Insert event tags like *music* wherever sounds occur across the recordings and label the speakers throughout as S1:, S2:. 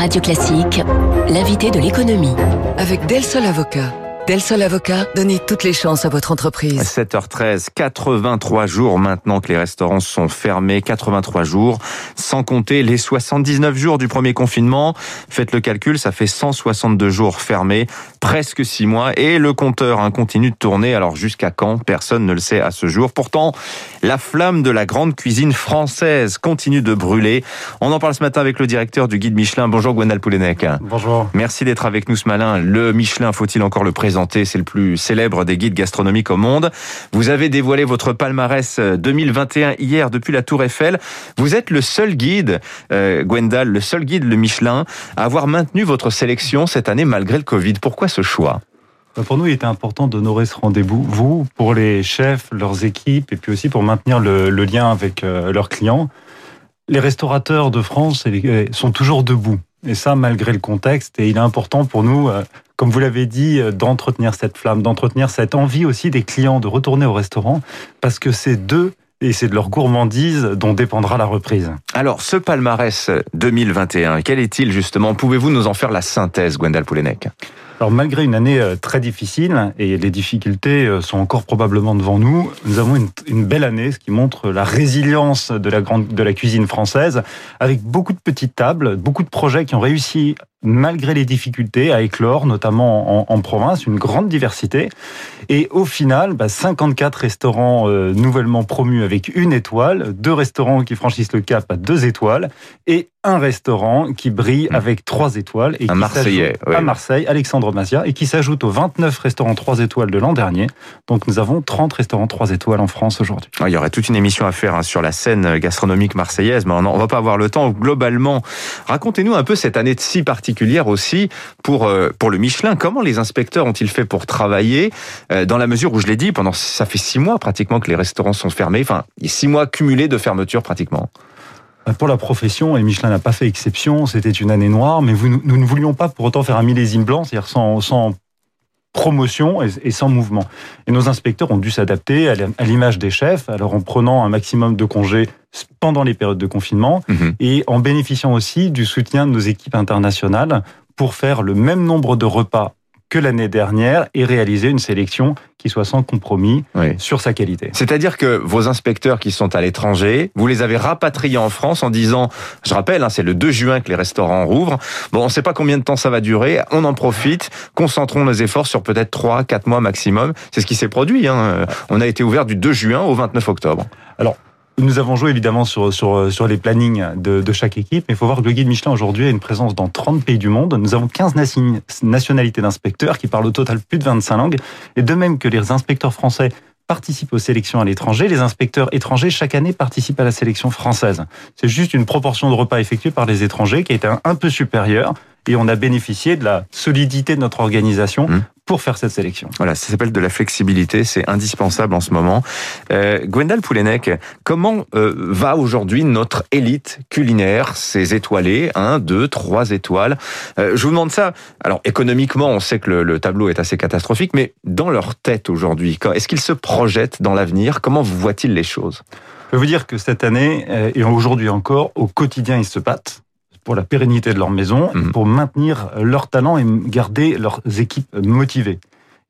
S1: Radio Classique, l'invité de l'économie.
S2: Avec Del Sol Avocat. Del Sol Avocat, donnez toutes les chances à votre entreprise.
S3: 7h13, 83 jours maintenant que les restaurants sont fermés, 83 jours, sans compter les 79 jours du premier confinement. Faites le calcul, ça fait 162 jours fermés, presque 6 mois, et le compteur hein, continue de tourner. Alors jusqu'à quand? Personne ne le sait à ce jour. Pourtant, la flamme de la grande cuisine française continue de brûler. On en parle ce matin avec le directeur du guide Michelin. Bonjour Gwendal Poulenec.
S4: Bonjour.
S3: Merci d'être avec nous ce matin. Le Michelin, faut-il encore le présenter? C'est le plus célèbre des guides gastronomiques au monde. Vous avez dévoilé votre palmarès 2021 hier depuis la Tour Eiffel. Vous êtes le seul guide, euh, Gwendal, le seul guide, le Michelin, à avoir maintenu votre sélection cette année malgré le Covid. Pourquoi ce choix?
S4: Bah, pour nous, il était important d'honorer ce rendez-vous, vous, pour les chefs, leurs équipes, et puis aussi pour maintenir le, lien avec euh, leurs clients. Les restaurateurs de France sont toujours debout, et ça malgré le contexte, et il est important pour nous euh, comme vous l'avez dit, euh, d'entretenir cette flamme, d'entretenir cette envie aussi des clients de retourner au restaurant, parce que c'est d'eux et c'est de leur gourmandise dont dépendra la reprise.
S3: Alors, ce palmarès 2021, quel est-il justement? Pouvez-vous nous en faire la synthèse, Gwendal Poulenec?
S4: Alors malgré une année euh, très difficile et les difficultés euh, sont encore probablement devant nous, nous avons une, belle année, ce qui montre la résilience de la grande de la cuisine française, avec beaucoup de petites tables, beaucoup de projets qui ont réussi malgré les difficultés, à éclore, notamment en, province, une grande diversité. Et au final, 54 bah, restaurants euh, nouvellement promus avec une étoile, deux restaurants qui franchissent le cap à deux étoiles, et un restaurant qui brille mmh. avec trois étoiles. Et
S3: un Marseillais.
S4: À Marseille, Alexandre Mazia, et qui s'ajoute aux 29 restaurants trois étoiles de l'an dernier. Donc nous avons 30 restaurants trois étoiles en France aujourd'hui.
S3: Il y aurait toute une émission à faire hein, sur la scène gastronomique marseillaise, mais on ne va pas avoir le temps. Globalement, racontez-nous un peu cette année de si particulière aussi pour euh, pour le Michelin. Comment les inspecteurs ont-ils fait pour travailler euh, dans la mesure où je l'ai dit pendant ça fait six mois pratiquement que les restaurants sont fermés. Enfin, six mois cumulés de fermeture pratiquement.
S4: Pour la profession, et Michelin n'a pas fait exception, c'était une année noire, mais nous ne voulions pas pour autant faire un millésime blanc, c'est-à-dire sans, sans promotion et, sans mouvement. Et nos inspecteurs ont dû s'adapter à l'image des chefs, alors en prenant un maximum de congés pendant les périodes de confinement mhm. et en bénéficiant aussi du soutien de nos équipes internationales pour faire le même nombre de repas que l'année dernière et réaliser une sélection qui soit sans compromis sur sa qualité.
S3: C'est-à-dire que vos inspecteurs qui sont à l'étranger, vous les avez rapatriés en France en disant, je rappelle, hein, c'est le 2 juin que les restaurants rouvrent. Bon, on ne sait pas combien de temps ça va durer. On en profite. Concentrons nos efforts sur peut-être 3, 4 mois maximum. C'est ce qui s'est produit. Hein. On a été ouvert du 2 juin au 29 octobre.
S4: Alors, nous avons joué évidemment sur, sur, sur les plannings de, de chaque équipe, mais il faut voir que le guide Michelin aujourd'hui a une présence dans 30 pays du monde. Nous avons 15 nationalités d'inspecteurs qui parlent au total plus de 25 langues. Et de même que les inspecteurs français participent aux sélections à l'étranger, les inspecteurs étrangers chaque année participent à la sélection française. C'est juste une proportion de repas effectués par les étrangers qui est un, un peu supérieure et on a bénéficié de la solidité de notre organisation mmh. pour faire cette sélection.
S3: Voilà, ça s'appelle de la flexibilité, c'est indispensable en ce moment. Euh, Gwendal Poulenec, comment euh, va aujourd'hui notre élite culinaire, ces étoilés, 1, 2, 3 étoiles? Euh, Je vous demande ça, alors économiquement, on sait que le, le tableau est assez catastrophique, mais dans leur tête aujourd'hui, est-ce qu'ils se projettent dans l'avenir? Comment voient-ils les choses?
S4: Je peux vous dire que cette année, et aujourd'hui encore, au quotidien, ils se battent pour la pérennité de leur maison, mhm. pour maintenir leur talent et garder leurs équipes motivées.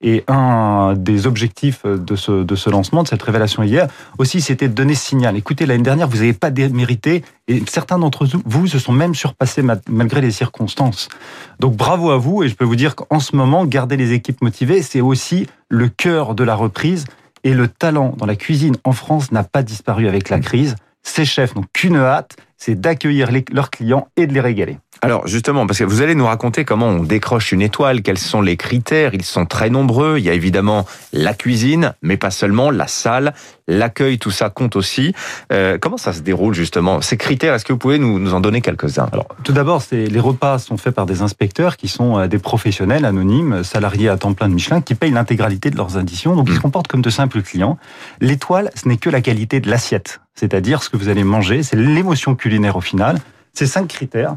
S4: Et un des objectifs de ce, de ce lancement, de cette révélation hier, aussi, c'était de donner ce signal. Écoutez, l'année dernière, vous n'avez pas démérité, et certains d'entre vous se sont même surpassés malgré les circonstances. Donc bravo à vous, et je peux vous dire qu'en ce moment, garder les équipes motivées, c'est aussi le cœur de la reprise, et le talent dans la cuisine en France n'a pas disparu avec la crise. Ces chefs n'ont qu'une hâte, c'est d'accueillir leurs clients et de les régaler.
S3: Alors justement, parce que vous allez nous raconter comment on décroche une étoile, quels sont les critères, ils sont très nombreux. Il y a évidemment la cuisine, mais pas seulement, la salle, l'accueil, tout ça compte aussi. Euh, comment ça se déroule justement? Ces critères, est-ce que vous pouvez nous, nous en donner quelques-uns?
S4: Alors tout d'abord, les repas sont faits par des inspecteurs qui sont euh, des professionnels anonymes, salariés à temps plein de Michelin, qui payent l'intégralité de leurs additions, donc ils se mmh. comportent comme de simples clients. L'étoile, ce n'est que la qualité de l'assiette, c'est-à-dire ce que vous allez manger, c'est l'émotion culinaire au final. Ces cinq critères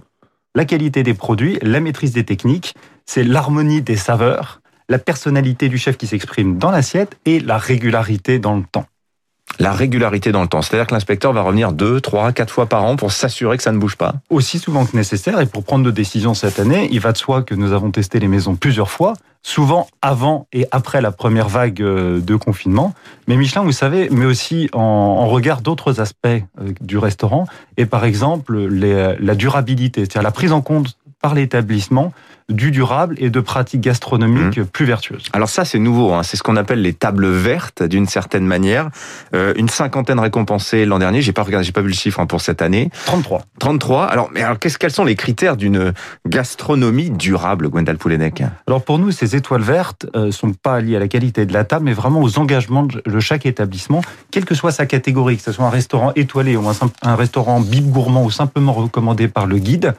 S4: la qualité des produits, la maîtrise des techniques, c'est l'harmonie des saveurs, la personnalité du chef qui s'exprime dans l'assiette et la régularité dans le temps.
S3: La régularité dans le temps, c'est-à-dire que l'inspecteur va revenir deux, trois, quatre fois par an pour s'assurer que ça ne bouge pas.
S4: Aussi souvent que nécessaire, et pour prendre nos décisions cette année, il va de soi que nous avons testé les maisons plusieurs fois, souvent avant et après la première vague euh, de confinement. Mais Michelin, vous savez, mais aussi en, regard d'autres aspects euh, du restaurant, et par exemple la durabilité, c'est-à-dire la prise en compte par l'établissement du durable et de pratiques gastronomiques mmh. plus vertueuses.
S3: Alors ça, c'est nouveau. Hein. C'est ce qu'on appelle les tables vertes, d'une certaine manière. Euh, une cinquantaine récompensées l'an dernier. J'ai pas regardé, j'ai pas vu le chiffre hein, pour cette année.
S4: 33.
S3: 33. Alors, mais alors, qu'est-ce, quels sont les critères d'une gastronomie durable, Gwendal Poulenec?
S4: Alors pour nous, ces étoiles vertes euh, sont pas liées à la qualité de la table, mais vraiment aux engagements de chaque établissement, quelle que soit sa catégorie, que ce soit un restaurant étoilé ou un, un restaurant bib gourmand ou simplement recommandé par le guide.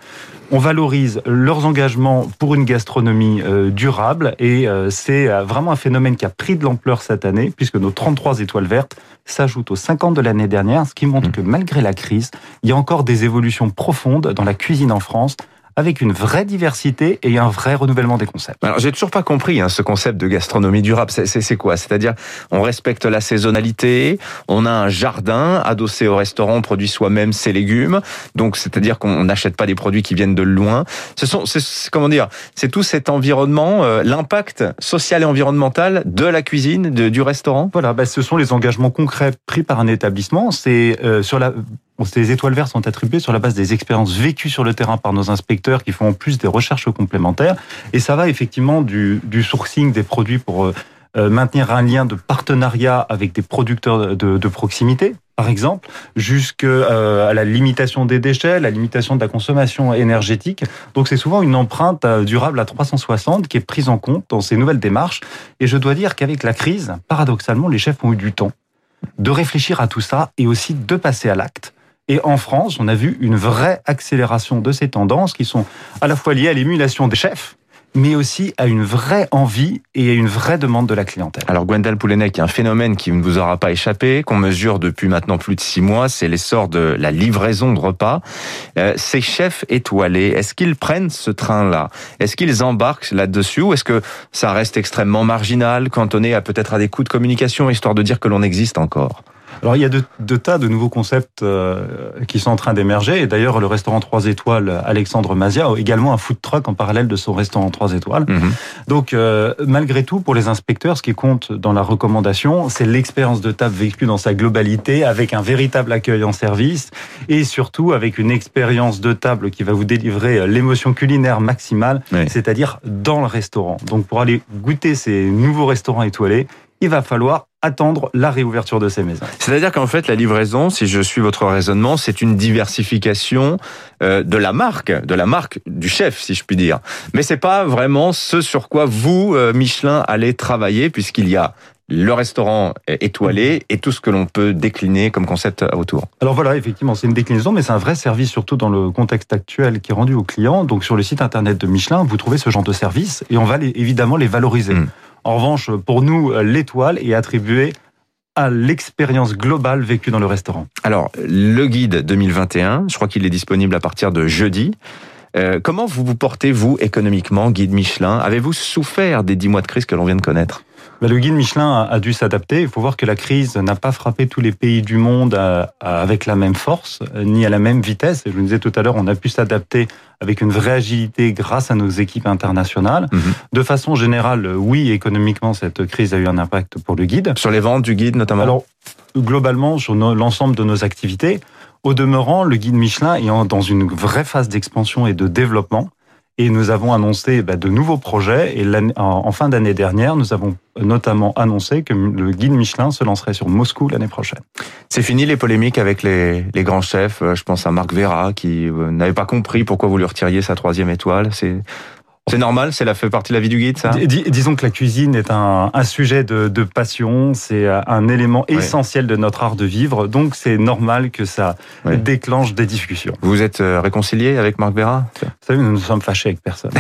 S4: On valorise leurs engagements pour une gastronomie euh, durable et euh, c'est euh, vraiment un phénomène qui a pris de l'ampleur cette année puisque nos 33 étoiles vertes s'ajoutent aux 50 de l'année dernière, ce qui montre mmh. que malgré la crise, il y a encore des évolutions profondes dans la cuisine en France avec une vraie diversité et un vrai renouvellement des concepts.
S3: Alors j'ai toujours pas compris hein, ce concept de gastronomie durable. C'est quoi? C'est-à-dire on respecte la saisonnalité, on a un jardin adossé au restaurant, on produit soi-même ses légumes, donc c'est-à-dire qu'on n'achète pas des produits qui viennent de loin. Ce sont, comment dire, c'est tout cet environnement, euh, l'impact social et environnemental de la cuisine, de, du restaurant?
S4: Voilà, bah, ce sont les engagements concrets pris par un établissement. C'est euh, sur la ces étoiles vertes sont attribuées sur la base des expériences vécues sur le terrain par nos inspecteurs qui font en plus des recherches complémentaires. Et ça va effectivement du, du sourcing des produits pour euh, euh, maintenir un lien de partenariat avec des producteurs de, de proximité, par exemple, jusqu'à euh, la limitation des déchets, la limitation de la consommation énergétique. Donc c'est souvent une empreinte durable à 360 qui est prise en compte dans ces nouvelles démarches. Et je dois dire qu'avec la crise, paradoxalement, les chefs ont eu du temps de réfléchir à tout ça et aussi de passer à l'acte. Et en France, on a vu une vraie accélération de ces tendances qui sont à la fois liées à l'émulation des chefs, mais aussi à une vraie envie et à une vraie demande de la clientèle.
S3: Alors Gwendal Poulenec, un phénomène qui ne vous aura pas échappé, qu'on mesure depuis maintenant plus de six mois, c'est l'essor de la livraison de repas. Euh, ces chefs étoilés, est-ce qu'ils prennent ce train-là? Est-ce qu'ils embarquent là-dessus? Ou est-ce que ça reste extrêmement marginal, cantonné à peut-être à des coûts de communication, histoire de dire que l'on existe encore?
S4: Alors il y a de, tas de nouveaux concepts euh, qui sont en train d'émerger. Et d'ailleurs, le restaurant 3 étoiles Alexandre Mazia a également un food truck en parallèle de son restaurant 3 étoiles. Mhm. Donc euh, malgré tout, pour les inspecteurs, ce qui compte dans la recommandation, c'est l'expérience de table vécue dans sa globalité, avec un véritable accueil en service et surtout avec une expérience de table qui va vous délivrer l'émotion culinaire maximale, c'est-à-dire dans le restaurant. Donc pour aller goûter ces nouveaux restaurants étoilés, il va falloir attendre la réouverture de ces maisons.
S3: C'est-à-dire qu'en fait, la livraison, si je suis votre raisonnement, c'est une diversification euh, de la marque, de la marque du chef, si je puis dire. Mais c'est pas vraiment ce sur quoi vous, euh, Michelin, allez travailler, puisqu'il y a le restaurant étoilé et tout ce que l'on peut décliner comme concept autour.
S4: Alors voilà, effectivement, c'est une déclinaison, mais c'est un vrai service, surtout dans le contexte actuel qui est rendu aux clients. Donc sur le site internet de Michelin, vous trouvez ce genre de service et on va évidemment les valoriser. Mmh. En revanche, pour nous, l'étoile est attribuée à l'expérience globale vécue dans le restaurant.
S3: Alors, le guide 2021, je crois qu'il est disponible à partir de jeudi. Euh, comment vous vous portez, vous, économiquement, guide Michelin? Avez-vous souffert des dix mois de crise que l'on vient de connaître?
S4: Bah, le guide Michelin a, dû s'adapter. Il faut voir que la crise n'a pas frappé tous les pays du monde euh, avec la même force, euh, ni à la même vitesse. Et je vous disais tout à l'heure, on a pu s'adapter avec une vraie agilité grâce à nos équipes internationales. Mhm. De façon générale, oui, économiquement, cette crise a eu un impact pour le guide.
S3: Sur les ventes du guide notamment?
S4: Alors, globalement, sur l'ensemble de nos activités. Au demeurant, le guide Michelin est dans une vraie phase d'expansion et de développement. Et nous avons annoncé bah, de nouveaux projets. Et en fin d'année dernière, nous avons notamment annoncé que le guide Michelin se lancerait sur Moscou l'année prochaine.
S3: C'est fini les polémiques avec les, grands chefs. Euh, je pense à Marc Vera qui euh, n'avait pas compris pourquoi vous lui retiriez sa troisième étoile. C'est normal, c'est la fait partie de la vie du guide, ça.
S4: disons que la cuisine est un, un sujet de, de passion, c'est un élément essentiel de notre art de vivre, donc c'est normal que ça déclenche des discussions.
S3: Vous êtes euh, réconcilié avec Marc Béra?
S4: Vous savez, nous ne sommes fâchés avec personne.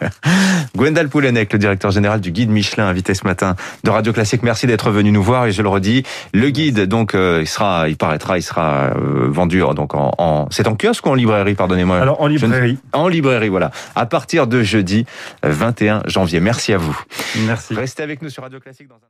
S4: *laughs*
S3: Gwendal Poulenec, le directeur général du guide Michelin, invité ce matin de Radio Classique. Merci d'être venu nous voir et je le redis, le guide, donc, euh, il sera, il paraîtra, il sera euh, vendu donc en, en c'est en kiosque ou en librairie, pardonnez-moi?
S4: Alors en librairie.
S3: En librairie, voilà. À partir de jeudi 21 janvier. Merci à vous.
S4: Merci.
S3: Restez avec nous sur Radio Classique dans un